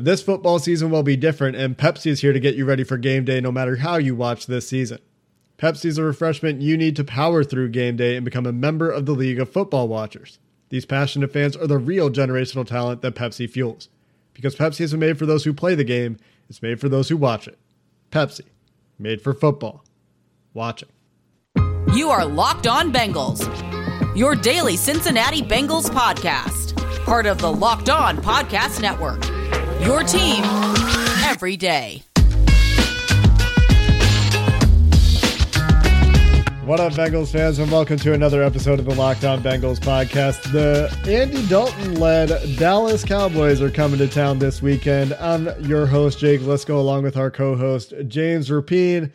This football season will be different, and Pepsi is here to get you ready for game day no matter how you watch this season. Pepsi is a refreshment you need to power through game day and become a member of the League of Football Watchers. These passionate fans are the real generational talent that Pepsi fuels. Because Pepsi isn't made for those who play the game, it's made for those who watch it. Pepsi, made for football. Watching. You are Locked On Bengals, your daily Cincinnati Bengals podcast, part of the Locked On Podcast Network. Your team every day. What up, Bengals fans, and welcome to another episode of the Locked On Bengals podcast. The Andy Dalton led Dallas Cowboys are coming to town this weekend. I'm your host, Jake Liscow along with our co host, James Rapien.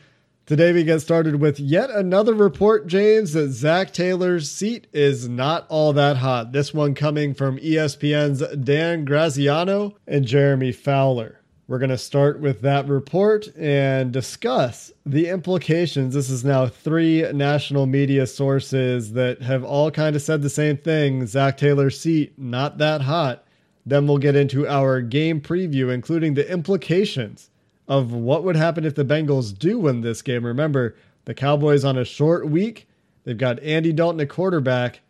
Today, we get started with yet another report, James, that Zac Taylor's seat is not all that hot. This one coming from ESPN's Dan Graziano and Jeremy Fowler. We're going to start with that report and discuss the implications. This is now three national media sources that have all kind of said the same thing Zac Taylor's seat, not that hot. Then we'll get into our game preview, including the implications of what would happen if the Bengals do win this game. Remember, the Cowboys on a short week, they've got Andy Dalton at quarterback.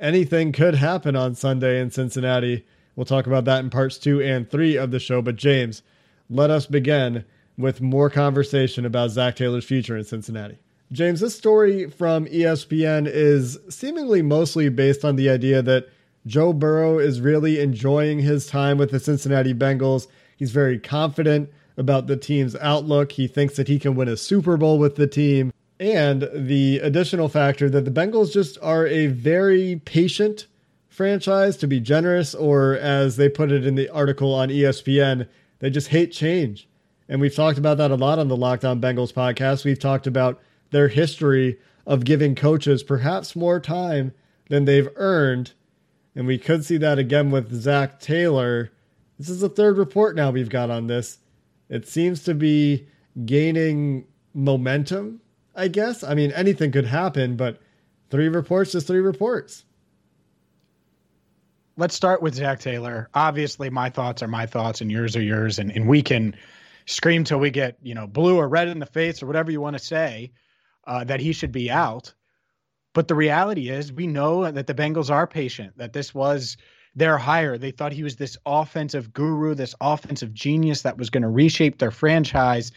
Anything could happen on Sunday in Cincinnati. We'll talk about that in parts two and three of the show. But, James, let us begin with more conversation about Zac Taylor's future in Cincinnati. James, this story from ESPN is seemingly mostly based on the idea that Joe Burrow is really enjoying his time with the Cincinnati Bengals. He's very confident about the team's outlook. He thinks that he can win a Super Bowl with the team. And the additional factor that the Bengals just are a very patient franchise, to be generous, or as they put it in the article on ESPN, they just hate change. And we've talked about that a lot on the Locked On Bengals podcast. We've talked about their history of giving coaches perhaps more time than they've earned. And we could see that again with Zac Taylor. This is the third report now we've got on this. It seems to be gaining momentum, I guess. I mean, anything could happen, but three reports is three reports. Let's start with Zac Taylor. Obviously, my thoughts are my thoughts and yours are yours. And, and we can scream till we get, you know, blue or red in the face or whatever you want to say uh, that he should be out. But the reality is, we know that the Bengals are patient, that this was their hire. They thought he was this offensive guru, this offensive genius that was going to reshape their franchise.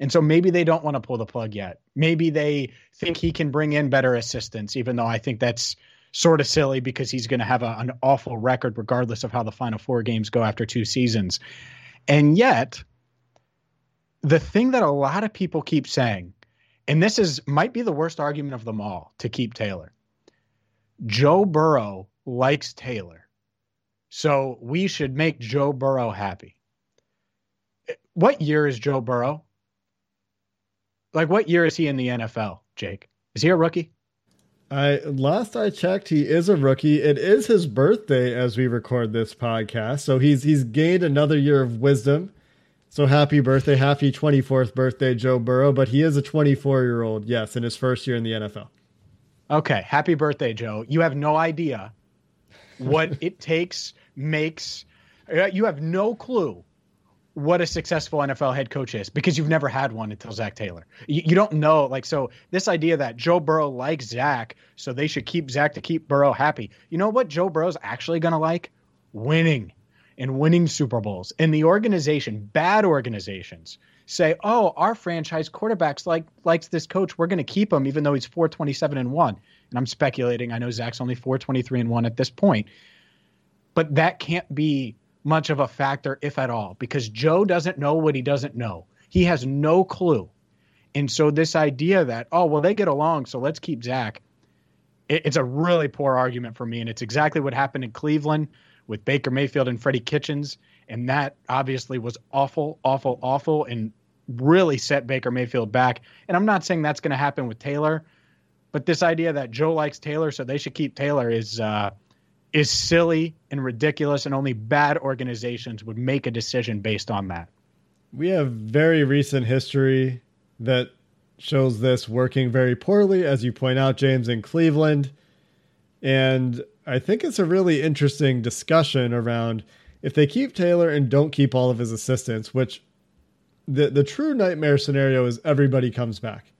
And so maybe they don't want to pull the plug yet. Maybe they think he can bring in better assistants, even though I think that's sort of silly because he's going to have a, an awful record regardless of how the final four games go after two seasons. And yet, the thing that a lot of people keep saying, and this is might be the worst argument of them all to keep Taylor. Joe Burrow likes Taylor. So we should make Joe Burrow happy. What year is Joe Burrow? Like, what year is he in the NFL, Jake? Is he a rookie? I last I checked, he is a rookie. It is his birthday as we record this podcast, so he's he's gained another year of wisdom. So happy birthday, happy 24th birthday, Joe Burrow. But he is a 24 year old, yes, in his first year in the NFL. Okay, happy birthday, Joe. You have no idea what it takes makes uh, you have no clue what a successful NFL head coach is because you've never had one until Zac Taylor. You, you, don't know, like, so this idea that Joe Burrow likes Zac, so they should keep Zac to keep Burrow happy. You know what Joe Burrow's actually going to like? Winning and winning Super Bowls. And the organization, bad organizations, say, oh, our franchise quarterbacks like likes this coach. We're going to keep him even though he's 427 and 1. And I'm speculating. I know Zac's only 423 and 1 at this point but that can't be much of a factor, if at all, because Joe doesn't know what he doesn't know. He has no clue. And so, this idea that, oh, well, they get along, so let's keep Zac, it, it's a really poor argument for me. And it's exactly what happened in Cleveland with Baker Mayfield and Freddie Kitchens. And that obviously was awful, awful, awful. And really set Baker Mayfield back. And I'm not saying that's going to happen with Taylor, but this idea that Joe likes Taylor, so they should keep Taylor is uh, is silly and ridiculous, and only bad organizations would make a decision based on that. We have very recent history that shows this working very poorly, as you point out, James, in Cleveland. And I think it's a really interesting discussion around if they keep Taylor and don't keep all of his assistants, which the the true nightmare scenario is everybody comes back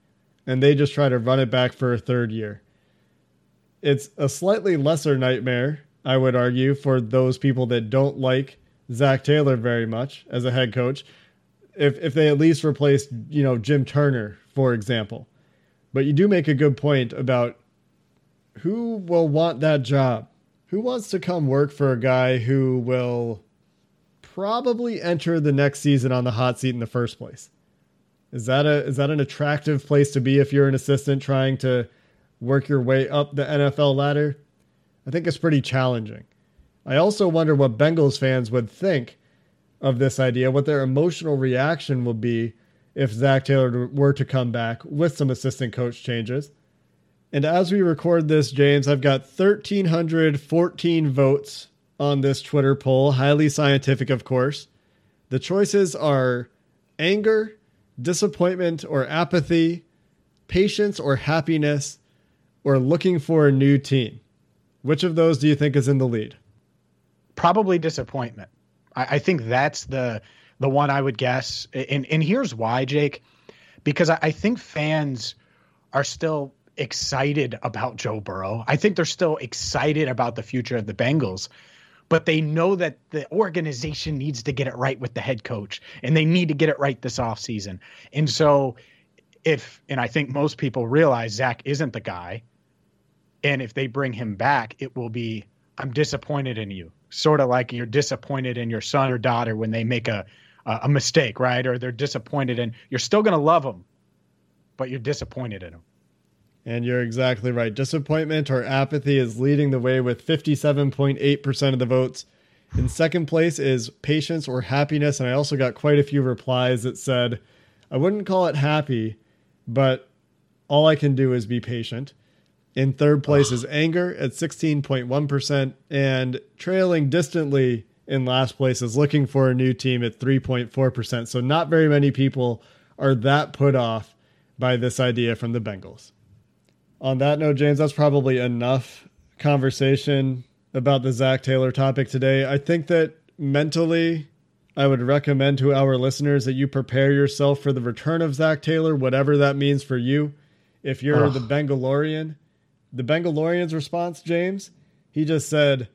and they just try to run it back for a third year. It's a slightly lesser nightmare, I would argue, for those people that don't like Zac Taylor very much as a head coach. If if they at least replaced, you know, Jim Turner, for example. But you do make a good point about who will want that job. Who wants to come work for a guy who will probably enter the next season on the hot seat in the first place. Is that a is that an attractive place to be if you're an assistant trying to work your way up the NFL ladder? I think it's pretty challenging. I also wonder what Bengals fans would think of this idea, what their emotional reaction would be if Zac Taylor were to come back with some assistant coach changes. And as we record this, James, I've got 1,314 votes on this Twitter poll, highly scientific, of course. The choices are anger, disappointment or apathy, patience or happiness, or looking for a new team. Which of those do you think is in the lead? Probably disappointment. I, I think that's the the one I would guess. And and here's why, Jake. Because I, I think fans are still excited about Joe Burrow. I think they're still excited about the future of the Bengals but they know that the organization needs to get it right with the head coach and they need to get it right this offseason. And so if and I think most people realize Zac isn't the guy, and if they bring him back, it will be I'm disappointed in you. Sort of like you're disappointed in your son or daughter when they make a a mistake, right? Or they're disappointed and you're still going to love them, but you're disappointed in them. And you're exactly right. Disappointment or apathy is leading the way with 57.8% of the votes. In second place is patience or happiness. And I also got quite a few replies that said, I wouldn't call it happy, but all I can do is be patient. In third place is anger at 16.1%. And trailing distantly in last place is looking for a new team at 3.4%. So not very many people are that put off by this idea from the Bengals on that note, James, that's probably enough conversation about the Zac Taylor topic today. I think that mentally, I would recommend to our listeners that you prepare yourself for the return of Zac Taylor, whatever that means for you. If you're Ugh. the Bengalorian, the Bengalorian's response, James, he just said,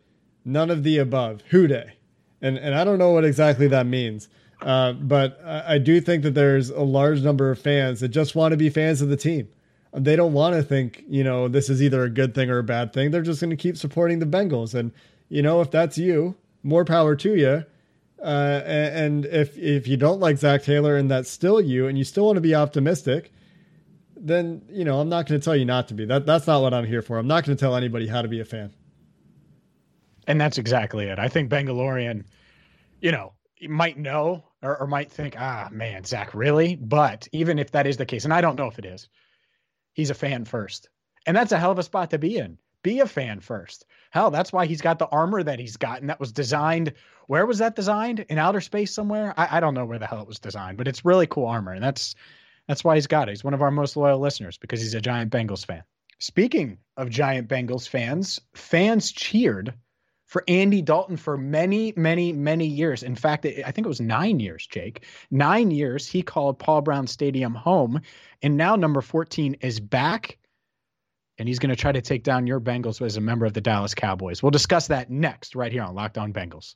none of the above. Who Dey? And, and I don't know what exactly that means. Uh, but I, I do think that there's a large number of fans that just want to be fans of the team they don't want to think, you know, this is either a good thing or a bad thing. They're just going to keep supporting the Bengals. And, you know, if that's you, more power to you. Uh, and if if you don't like Zac Taylor and that's still you, and you still want to be optimistic, then you know I'm not going to tell you not to be. That that's not what I'm here for. I'm not going to tell anybody how to be a fan. And that's exactly it. I think Bengalorian, you know, might know or, or might think, ah, man, Zac, really? But even if that is the case, and I don't know if it is, he's a fan first. And that's a hell of a spot to be in. Be a fan first. Hell, that's why he's got the armor that he's gotten that was designed. Where was that designed? In outer space somewhere? I, I don't know where the hell it was designed, but it's really cool armor. And that's that's why he's got it. He's one of our most loyal listeners because he's a giant Bengals fan. Speaking of giant Bengals fans, fans cheered for Andy Dalton for many, many, many years. In fact, I think it was nine years, Jake. Nine years he called Paul Brown Stadium home. And now number 14 is back. And he's going to try to take down your Bengals as a member of the Dallas Cowboys. We'll discuss that next, right here on Locked On Bengals.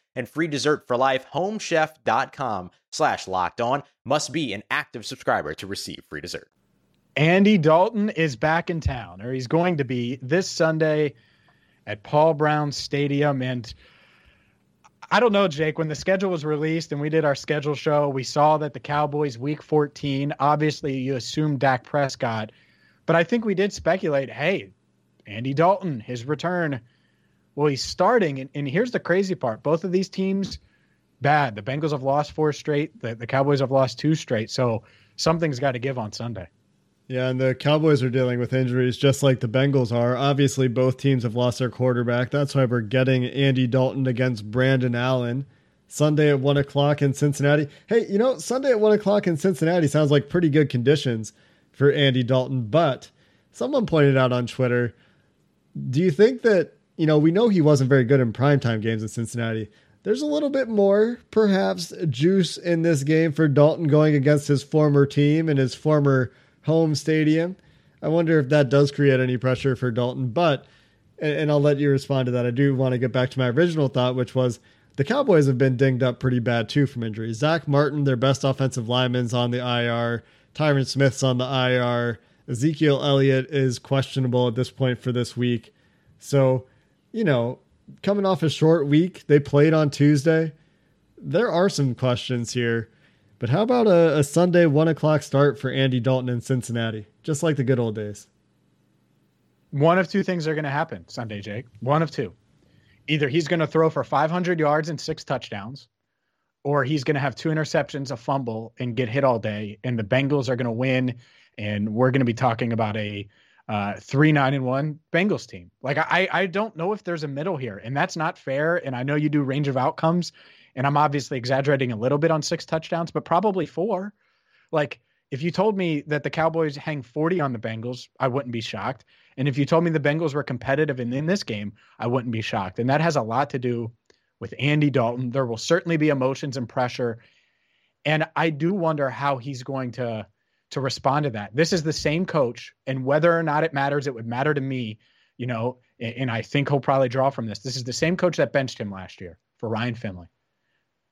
and free dessert for life. Homechef.com slash locked on must be an active subscriber to receive free dessert. Andy Dalton is back in town, or he's going to be this Sunday at Paul Brown Stadium. And I don't know, Jake, when the schedule was released and we did our schedule show, we saw that the Cowboys week 14, obviously you assume Dak Prescott, but I think we did speculate, hey, Andy Dalton, his return. Well, he's starting. And, and here's the crazy part. Both of these teams, bad. The Bengals have lost four straight. The, the Cowboys have lost two straight. So something's got to give on Sunday. Yeah, and the Cowboys are dealing with injuries just like the Bengals are. Obviously, both teams have lost their quarterback. That's why we're getting Andy Dalton against Brandon Allen Sunday at 1 o'clock in Cincinnati. Hey, you know, Sunday at 1 o'clock in Cincinnati sounds like pretty good conditions for Andy Dalton, but someone pointed out on Twitter do you think that, you know, we know he wasn't very good in primetime games in Cincinnati. There's a little bit more, perhaps, juice in this game for Dalton going against his former team and his former home stadium. I wonder if that does create any pressure for Dalton. But, and, I'll let you respond to that. I do want to get back to my original thought, which was the Cowboys have been dinged up pretty bad too from injuries. Zack Martin, their best offensive lineman's on the IR. Tyron Smith's on the IR. Ezekiel Elliott is questionable at this point for this week. So, you know, coming off a short week, they played on Tuesday. There are some questions here. But how about a, a Sunday one o'clock start for Andy Dalton in Cincinnati, just like the good old days? One of two things are going to happen Sunday, Jake. One of two. Either he's going to throw for 500 yards and six touchdowns, or he's going to have two interceptions, a fumble, and get hit all day. And the Bengals are going to win. And we're going to be talking about a uh, three nine and one Bengals team. Like I, I don't know if there's a middle here, and that's not fair. And I know you do range of outcomes, and I'm obviously exaggerating a little bit on six touchdowns, but probably four. Like if you told me that the Cowboys hang 40 on the Bengals, I wouldn't be shocked. And if you told me the Bengals were competitive in, in this game, I wouldn't be shocked. And that has a lot to do with Andy Dalton. There will certainly be emotions and pressure. And I do wonder how he's going to to respond to that. This is the same coach, and whether or not it matters, it would matter to me, you know, and, and I think he'll probably draw from this. This is the same coach that benched him last year for Ryan Finley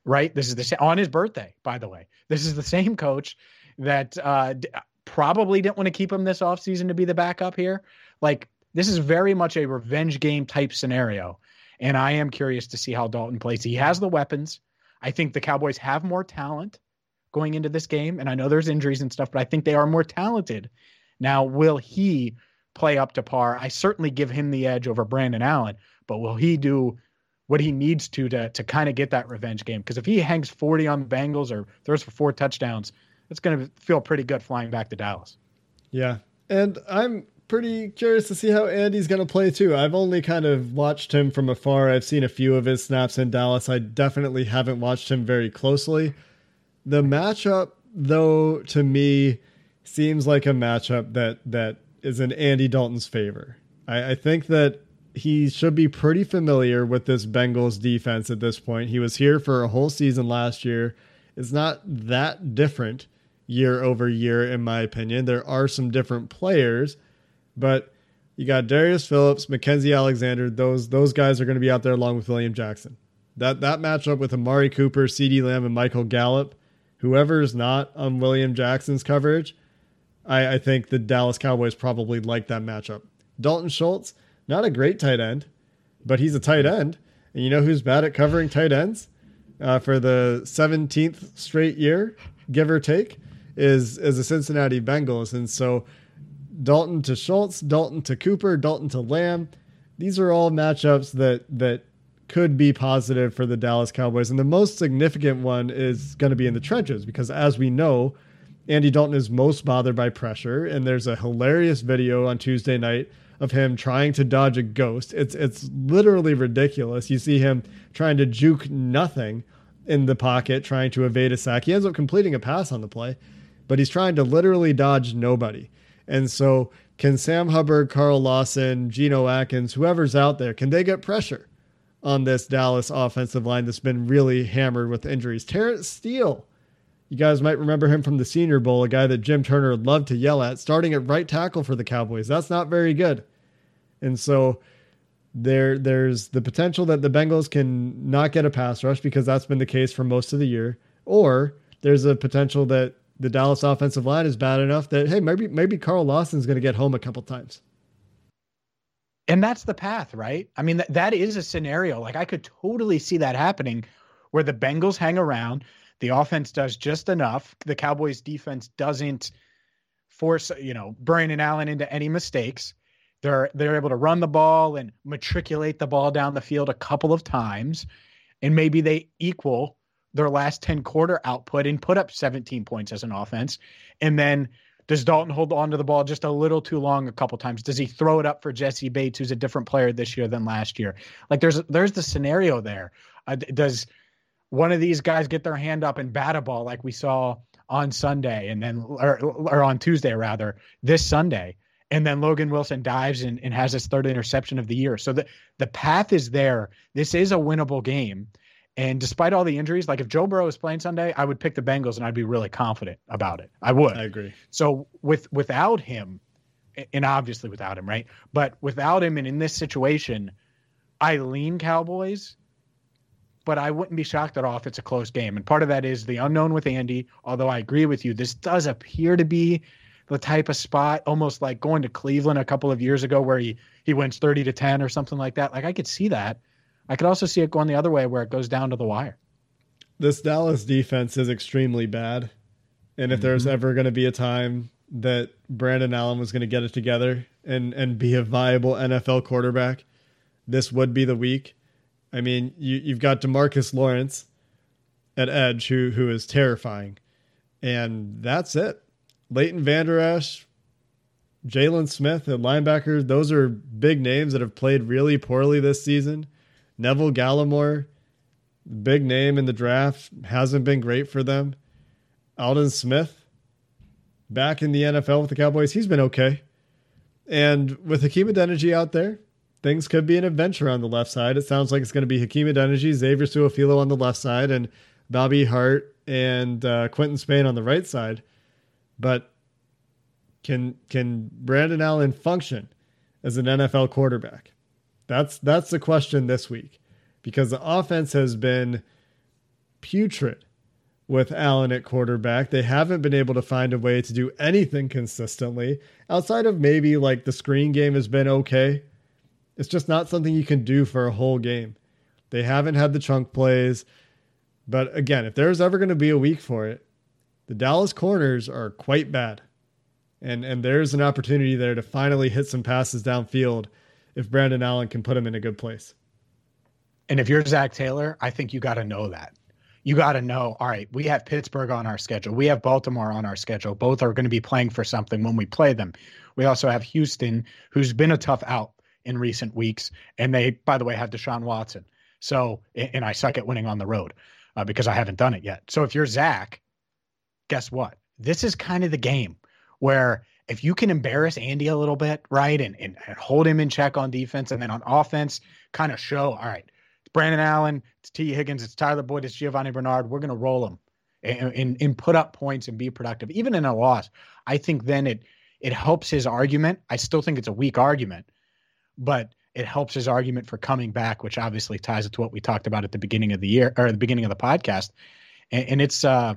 right? This is the on his birthday, by the way. This is the same coach that uh, d- probably didn't want to keep him this offseason to be the backup here. Like this is very much a revenge game type scenario, and I am curious to see how Dalton plays. He has the weapons. I think the Cowboys have more talent going into this game, and I know there's injuries and stuff, but I think they are more talented. Now, will he play up to par? I certainly give him the edge over Brandon Allen, but will he do what he needs to to to kind of get that revenge game. Because if he hangs 40 on the Bengals or throws for four touchdowns, it's going to feel pretty good flying back to Dallas. Yeah, and I'm pretty curious to see how Andy's going to play too. I've only kind of watched him from afar. I've seen a few of his snaps in Dallas. I definitely haven't watched him very closely. The matchup, though, to me, seems like a matchup that that is in Andy Dalton's favor. I, I think that he should be pretty familiar with this Bengals defense at this point. He was here for a whole season last year. It's not that different year over year, in my opinion. There are some different players, but you got Darius Phillips, Mackensie Alexander. Those those guys are going to be out there along with William Jackson. That that matchup with Amari Cooper, CeeDee Lamb, and Michael Gallup, whoever's not on William Jackson's coverage, I, I think the Dallas Cowboys probably like that matchup. Dalton Schultz, not a great tight end, but he's a tight end. And you know who's bad at covering tight ends uh, for the 17th straight year, give or take, is is the Cincinnati Bengals. And so Dalton to Schultz, Dalton to Cooper, Dalton to Lamb. These are all matchups that that could be positive for the Dallas Cowboys. And the most significant one is going to be in the trenches because as we know, Andy Dalton is most bothered by pressure. And there's a hilarious video on Tuesday night of him trying to dodge a ghost. It's it's literally ridiculous. You see him trying to juke nothing in the pocket, trying to evade a sack. He ends up completing a pass on the play, but he's trying to literally dodge nobody. And so can Sam Hubbard, Carl Lawson, Geno Atkins, whoever's out there, can they get pressure on this Dallas offensive line that's been really hammered with injuries? Terence Steele, you guys might remember him from the Senior Bowl, a guy that Jim Turner loved to yell at, starting at right tackle for the Cowboys. That's not very good. And so there there's the potential that the Bengals can not get a pass rush because that's been the case for most of the year, or there's a potential that the Dallas offensive line is bad enough that hey maybe maybe Carl Lawson's going to get home a couple times. And that's the path, right? I mean that that is a scenario. Like I could totally see that happening where the Bengals hang around, the offense does just enough, the Cowboys defense doesn't force, you know, Brandon Allen into any mistakes they're they're able to run the ball and matriculate the ball down the field a couple of times, and maybe they equal their last 10 quarter output and put up 17 points as an offense. And then does Dalton hold on to the ball just a little too long a couple times? Does he throw it up for Jessie Bates, who's a different player this year than last year? Like there's there's the scenario there. Uh, does one of these guys get their hand up and bat a ball like we saw on Sunday and then or, or on Tuesday rather this Sunday? and then Logan Wilson dives and, and has his third interception of the year. So the the path is there. This is a winnable game. And despite all the injuries, like if Joe Burrow is playing Sunday, I would pick the Bengals and I'd be really confident about it. I would. I agree. So with without him, and obviously without him, right? But without him and in this situation, I lean Cowboys, but I wouldn't be shocked at all if it's a close game. And part of that is the unknown with Andy, although I agree with you, this does appear to be the type of spot, almost like going to Cleveland a couple of years ago where he he wins 30 to 10 or something like that. Like I could see that. I could also see it going the other way where it goes down to the wire. This Dallas defense is extremely bad. And if mm-hmm. there's ever going to be a time that Brandon Allen was going to get it together and and be a viable NFL quarterback, this would be the week. I mean, you you've got DeMarcus Lawrence at edge who who is terrifying. And that's it. Leighton Vander Esch, Jaylon Smith at linebacker, those are big names that have played really poorly this season. Neville Gallimore, big name in the draft, hasn't been great for them. Aldon Smith, back in the NFL with the Cowboys, he's been okay. And with Hakeem Adeniji out there, things could be an adventure on the left side. It sounds like it's going to be Hakeem Adeniji, Xavier Su'a-Filo on the left side, and Bobby Hart and uh, Quinton Spain on the right side. But can can Brandon Allen function as an NFL quarterback? That's that's the question this week because the offense has been putrid with Allen at quarterback. They haven't been able to find a way to do anything consistently outside of maybe like the screen game has been okay. It's just not something you can do for a whole game. They haven't had the chunk plays. But again, if there's ever going to be a week for it, the Dallas corners are quite bad. And and there's an opportunity there to finally hit some passes downfield if Brandon Allen can put him in a good place. And if you're Zac Taylor, I think you got to know that. You got to know, all right, we have Pittsburgh on our schedule. We have Baltimore on our schedule. Both are going to be playing for something when we play them. We also have Houston, who's been a tough out in recent weeks. And they, by the way, have Deshaun Watson. So, and I suck at winning on the road uh, because I haven't done it yet. So if you're Zac, guess what? This is kind of the game where if you can embarrass Andy a little bit, right, and, and, and hold him in check on defense, and then on offense, kind of show, all right, it's Brandon Allen, it's Tee Higgins, it's Tyler Boyd, it's Giovani Bernard. We're going to roll them and, and, and put up points and be productive, even in a loss. I think then it it helps his argument. I still think it's a weak argument, but it helps his argument for coming back, which obviously ties it to what we talked about at the beginning of the year or the beginning of the podcast. And, and it's uh,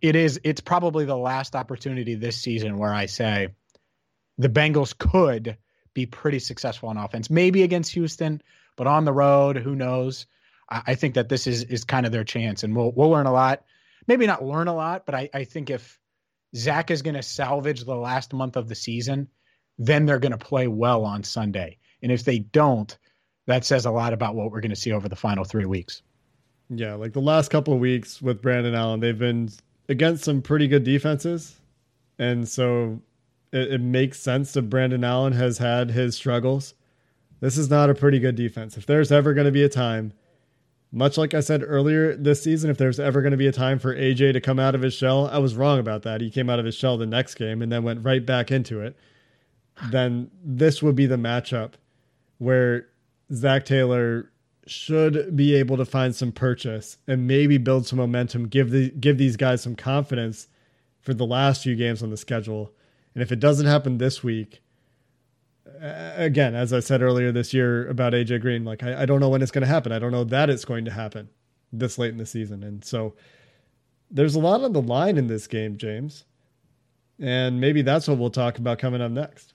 it is it's probably the last opportunity this season where I say the Bengals could be pretty successful on offense. Maybe against Houston, but on the road, who knows? I, I think that this is is kind of their chance, and we'll we'll learn a lot. Maybe not learn a lot, but I, I think if Zach is going to salvage the last month of the season, then they're going to play well on Sunday. And if they don't, that says a lot about what we're going to see over the final three weeks. Yeah, like the last couple of weeks with Brandon Allen, they've been against some pretty good defenses. And so it, it, makes sense that Brandon Allen has had his struggles. This is not a pretty good defense. If there's ever going to be a time, much like I said earlier this season, if there's ever going to be a time for AJ to come out of his shell, I was wrong about that. He came out of his shell the next game and then went right back into it. then this would be the matchup where Zac Taylor should be able to find some purchase and maybe build some momentum, give the give these guys some confidence for the last few games on the schedule. And if it doesn't happen this week, again, as I said earlier this year about AJ Green, like I, I don't know when it's going to happen. I don't know that it's going to happen this late in the season. And so there's a lot on the line in this game, James. And maybe that's what we'll talk about coming up next.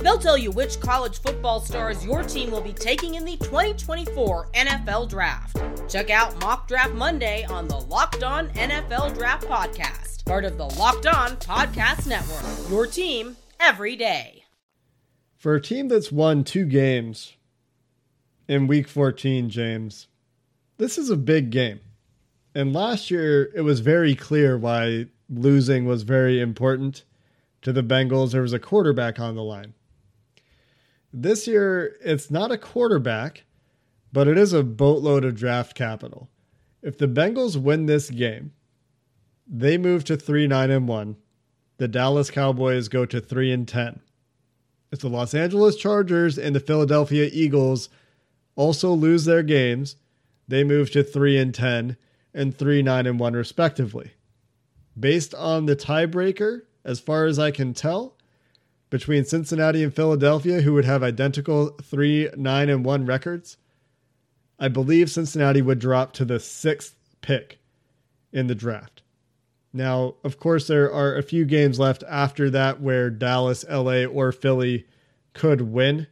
They'll tell you which college football stars your team will be taking in the 2024 NFL Draft. Check out Mock Draft Monday on the Locked On NFL Draft Podcast, part of the Locked On Podcast Network. Your team every day. For a team that's won two games in week 14, James, this is a big game. And last year, it was very clear why losing was very important to the Bengals. There was a quarterback on the line. This year, it's not a quarterback, but it is a boatload of draft capital. If the Bengals win this game, they move to 3 9 and 1. The Dallas Cowboys go to 3 and 10. If the Los Angeles Chargers and the Philadelphia Eagles also lose their games, they move to 3 and 10 and 3 9 and 1 respectively. Based on the tiebreaker, as far as I can tell, between Cincinnati and Philadelphia, who would have identical 3 9 and 1 records, I believe Cincinnati would drop to the sixth pick in the draft. Now, of course, there are a few games left after that where Dallas, LA, or Philly could win.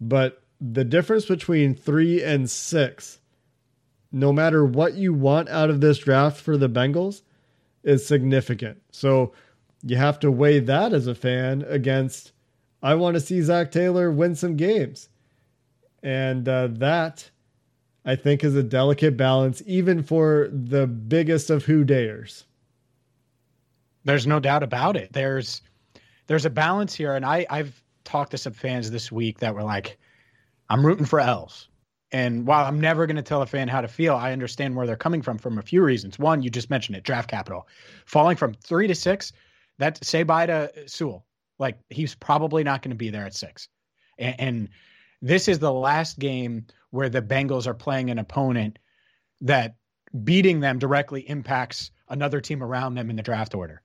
But the difference between three and six, no matter what you want out of this draft for the Bengals, is significant. So you have to weigh that as a fan against I want to see Zac Taylor win some games. And uh, that, I think, is a delicate balance, even for the biggest of Who Deys. There's no doubt about it. There's there's a balance here, and I I've talked to some fans this week that were like, I'm rooting for L's. And while I'm never going to tell a fan how to feel, I understand where they're coming from from a few reasons. One, you just mentioned it, draft capital. Falling from three to six, that say bye to Sewell. Like he's probably not going to be there at six. And, and this is the last game where the Bengals are playing an opponent that beating them directly impacts another team around them in the draft order.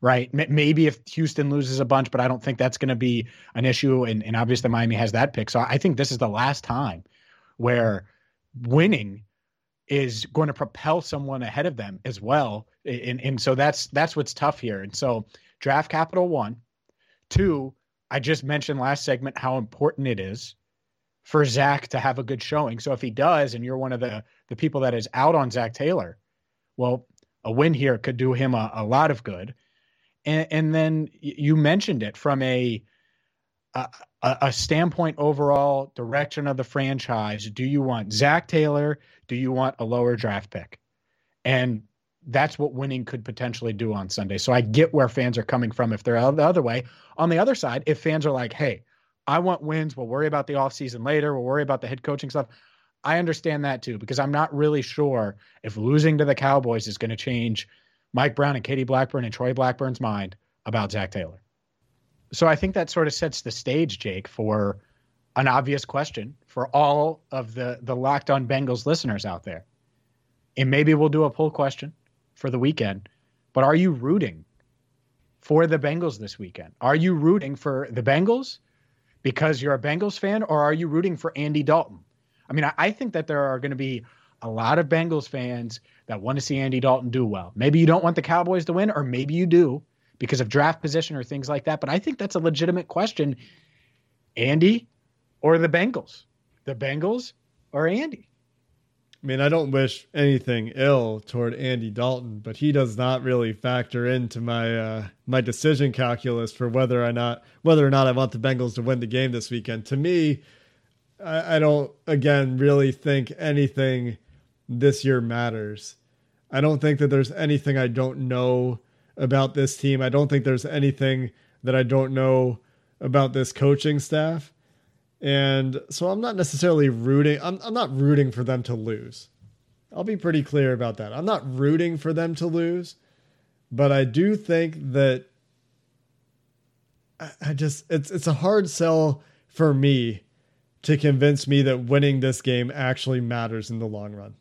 Right. Maybe if Houston loses a bunch, but I don't think that's going to be an issue. And, and obviously, Miami has that pick. So I think this is the last time where winning is going to propel someone ahead of them as well. And, and so that's that's what's tough here. And so draft capital one, two. I just mentioned last segment how important it is for Zac to have a good showing. So if he does, and you're one of the the people that is out on Zac Taylor, well, a win here could do him a, a lot of good. And, and then you mentioned it from a, a a standpoint overall direction of the franchise. Do you want Zac Taylor? Do you want a lower draft pick? And that's what winning could potentially do on Sunday. So I get where fans are coming from if they're the other way. On the other side, if fans are like, hey, I want wins, we'll worry about the offseason later, we'll worry about the head coaching stuff. I understand that too, because I'm not really sure if losing to the Cowboys is going to change Mike Brown and Katie Blackburn and Troy Blackburn's mind about Zac Taylor. So I think that sort of sets the stage, Jake, for an obvious question for all of the the locked on Bengals listeners out there. And maybe we'll do a poll question for the weekend. But are you rooting for the Bengals this weekend? Are you rooting for the Bengals because you're a Bengals fan, or are you rooting for Andy Dalton? I mean, I, I think that there are going to be a lot of Bengals fans that want to see Andy Dalton do well. Maybe you don't want the Cowboys to win, or maybe you do because of draft position or things like that. But I think that's a legitimate question. Andy or the Bengals? The Bengals or Andy? I mean, I don't wish anything ill toward Andy Dalton, but he does not really factor into my uh, my decision calculus for whether or not whether or not I want the Bengals to win the game this weekend. To me, I, I don't again really think anything this year matters. I don't think that there's anything I don't know about this team. I don't think there's anything that I don't know about this coaching staff. And so I'm not necessarily rooting I'm I'm not rooting for them to lose. I'll be pretty clear about that. I'm not rooting for them to lose, but I do think that I, I just it's it's a hard sell for me to convince me that winning this game actually matters in the long run.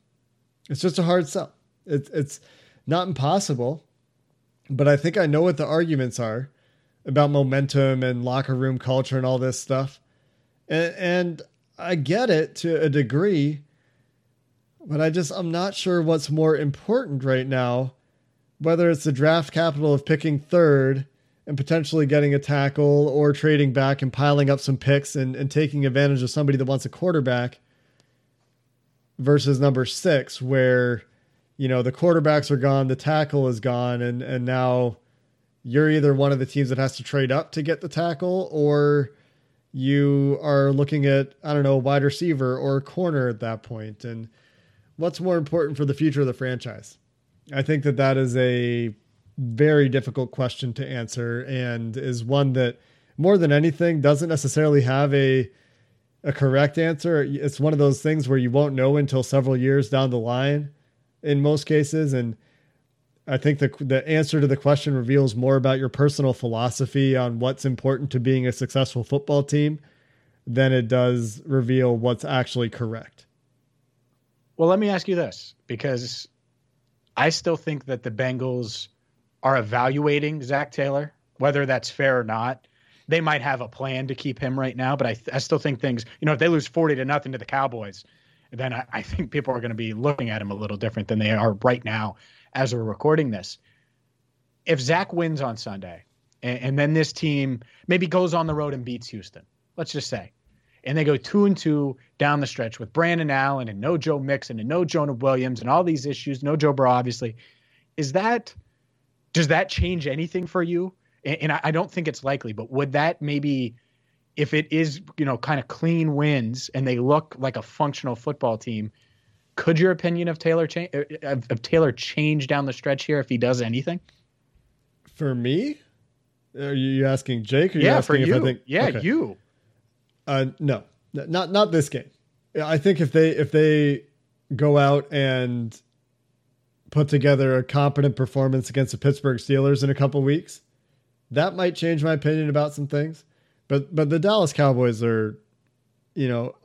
It's just a hard sell. It's it's not impossible, but I think I know what the arguments are about momentum and locker room culture and all this stuff. And, and I get it to a degree, but I just, I'm not sure what's more important right now, whether it's the draft capital of picking third and potentially getting a tackle or trading back and piling up some picks and, and taking advantage of somebody that wants a quarterback versus number six, where, you know, the quarterbacks are gone, the tackle is gone, and, and now you're either one of the teams that has to trade up to get the tackle or you are looking at, I don't know, wide receiver or corner at that point. And what's more important for the future of the franchise? I think that that is a very difficult question to answer and is one that more than anything doesn't necessarily have a a correct answer. It's one of those things where you won't know until several years down the line in most cases and I think the the answer to the question reveals more about your personal philosophy on what's important to being a successful football team than it does reveal what's actually correct. Well, let me ask you this because I still think that the Bengals are evaluating Zac Taylor, whether that's fair or not. They might have a plan to keep him right now, but I, I still think things, you know, if they lose 40 to nothing to the Cowboys, then I, I think people are going to be looking at him a little different than they are right now as we're recording this. If Zac wins on Sunday and, and then this team maybe goes on the road and beats Houston, let's just say, and they go two and two down the stretch with Brandon Allen and no Joe Mixon and no Jonah Williams and all these issues, no Joe Burrow, obviously. Is that does that change anything for you? And, and I, I, don't think it's likely, but would that maybe, if it is, you know, kind of clean wins and they look like a functional football team, could your opinion of Taylor change uh, of, of Taylor change down the stretch here if he does anything? For me, are you asking Jake? yeah, for you. Think, yeah, okay. you. Uh, no, not not this game. I think if they if they go out and put together a competent performance against the Pittsburgh Steelers in a couple weeks, that might change my opinion about some things. But but the Dallas Cowboys are, you know,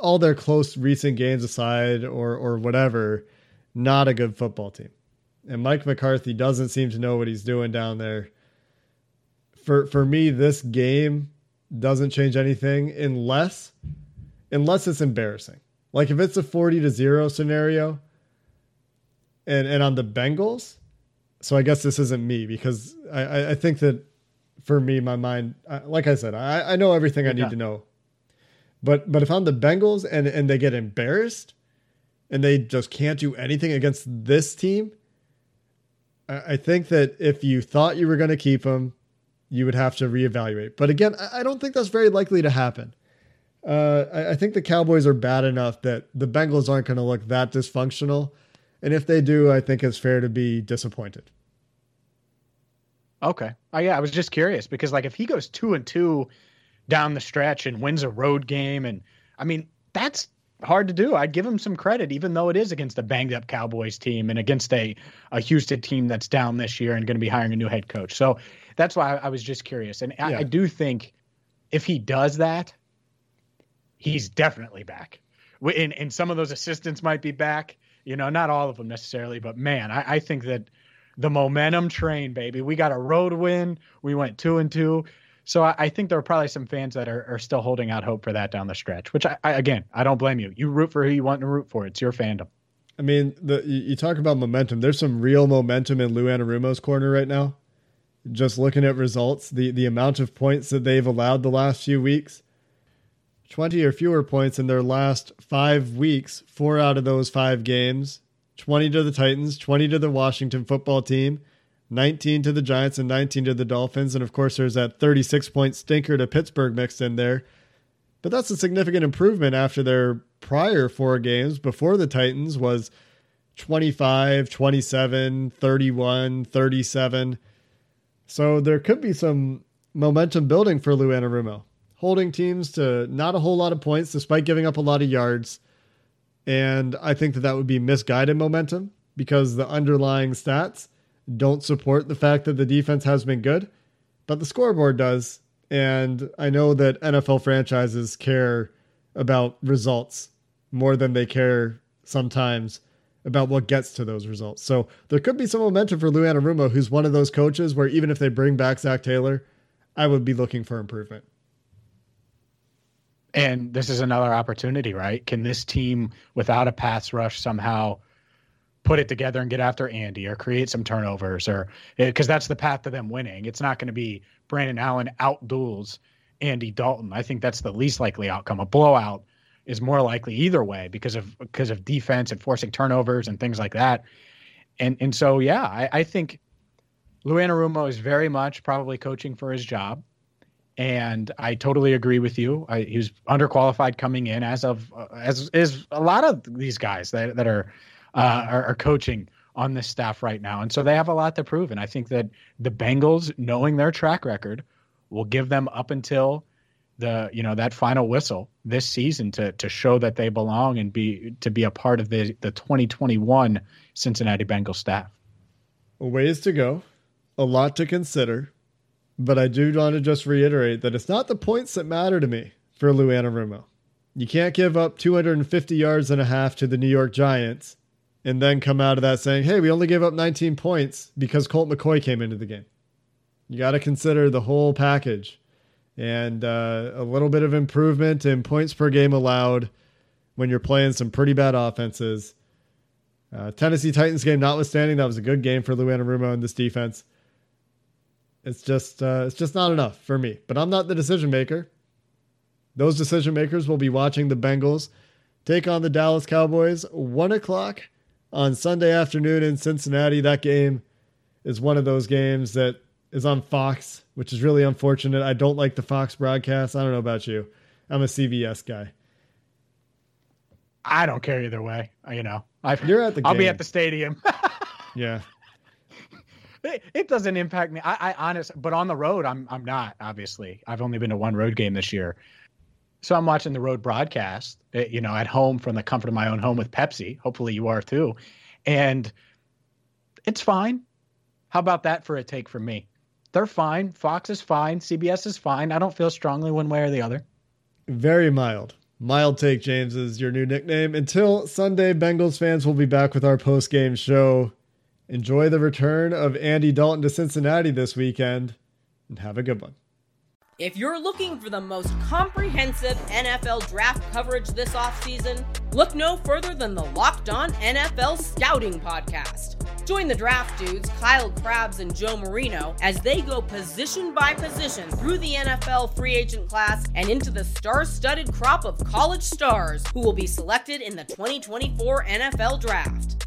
all their close recent games aside or or whatever, not a good football team. And Mike McCarthy doesn't seem to know what he's doing down there. For for me, this game doesn't change anything unless unless it's embarrassing. Like if it's a 40 to 0 scenario and and on the Bengals, so I guess this isn't me because I, I think that for me, my mind, like I said, I, I know everything I need to know but but if I'm the Bengals and and they get embarrassed and they just can't do anything against this team, I, I think that if you thought you were going to keep them, you would have to reevaluate. But again, I, I don't think that's very likely to happen. Uh, I, I think the Cowboys are bad enough that the Bengals aren't going to look that dysfunctional. And if they do, I think it's fair to be disappointed. Okay. Oh yeah, I was just curious because like if he goes two and two down the stretch and wins a road game. And I mean, that's hard to do. I'd give him some credit, even though it is against a banged up Cowboys team and against a, a Houston team that's down this year and going to be hiring a new head coach. So that's why I, I was just curious. And yeah. I, I do think if he does that, he's definitely back. And, and some of those assistants might be back. You know, not all of them necessarily, but man, I, I think that the momentum train, baby. We got a road win. We went two and two. So I, I, think there are probably some fans that are, are still holding out hope for that down the stretch. Which I, I, again, I don't blame you. You root for who you want to root for. It's your fandom. I mean, the you talk about momentum. There's some real momentum in Lou Anarumo's corner right now. Just looking at results, the the amount of points that they've allowed the last few weeks, twenty or fewer points in their last five weeks. Four out of those five games, twenty to the Titans, twenty to the Washington football team 19 to the Giants and 19 to the Dolphins. And of course, there's that 36 point stinker to Pittsburgh mixed in there. But that's a significant improvement after their prior four games before the Titans was 25, 27, 31, 37. So there could be some momentum building for Lou Anarumo, holding teams to not a whole lot of points despite giving up a lot of yards. And I think that that would be misguided momentum because the underlying stats don't support the fact that the defense has been good, but the scoreboard does. And I know that NFL franchises care about results more than they care sometimes about what gets to those results. So there could be some momentum for Lou Anarumo, who's one of those coaches where even if they bring back Zac Taylor, I would be looking for improvement. And this is another opportunity, right? Can this team, without a pass rush, somehow put it together and get after Andy or create some turnovers or eh, because that's the path to them winning. It's not going to be Brandon Allen out duels Andy Dalton. I think that's the least likely outcome. A blowout is more likely either way because of because of defense and forcing turnovers and things like that. And and so yeah, I, I think Lou Anarumo is very much probably coaching for his job. And I totally agree with you. I, he was underqualified coming in, as of uh, as is a lot of these guys that that are, uh, are are coaching on this staff right now, and so they have a lot to prove. And I think that the Bengals, knowing their track record, will give them up until the you know that final whistle this season to to show that they belong and be to be a part of the the 2021 Cincinnati Bengals staff. A ways to go, a lot to consider, but I do want to just reiterate that it's not the points that matter to me for Lou Anarumo. You can't give up 250 yards and a half to the New York Giants and then come out of that saying, "Hey, we only gave up 19 points because Colt McCoy came into the game." You got to consider the whole package and uh, a little bit of improvement in points per game allowed when you're playing some pretty bad offenses. Uh, Tennessee Titans game notwithstanding, that was a good game for Lou Anarumo and this defense. It's just uh, it's just not enough for me. But I'm not the decision maker. Those decision makers will be watching the Bengals take on the Dallas Cowboys one o'clock on Sunday afternoon in Cincinnati. That game is one of those games that is on Fox, which is really unfortunate. I don't like the Fox broadcast. I don't know about you. I'm a CBS guy. I don't care either way. You know, I, you're at the. I'll be at the stadium. yeah. It, doesn't impact me. I, I honest, but on the road, I'm I'm not. Obviously, I've only been to one road game this year, so I'm watching the road broadcast. Eh, you know, at home from the comfort of my own home with Pepsi. Hopefully, you are too, and it's fine. How about that for a take from me? They're fine. Fox is fine. CBS is fine. I don't feel strongly one way or the other. Very mild. Mild take, James, is your new nickname. Until Sunday, Bengals fans will be back with our post game show. Enjoy the return of Andy Dalton to Cincinnati this weekend and have a good one. If you're looking for the most comprehensive NFL draft coverage this offseason, look no further than the Locked On NFL Scouting Podcast. Join the draft dudes, Kyle Crabbs and Joe Marino, as they go position by position through the NFL free agent class and into the star studded crop of college stars who will be selected in the 2024 NFL Draft.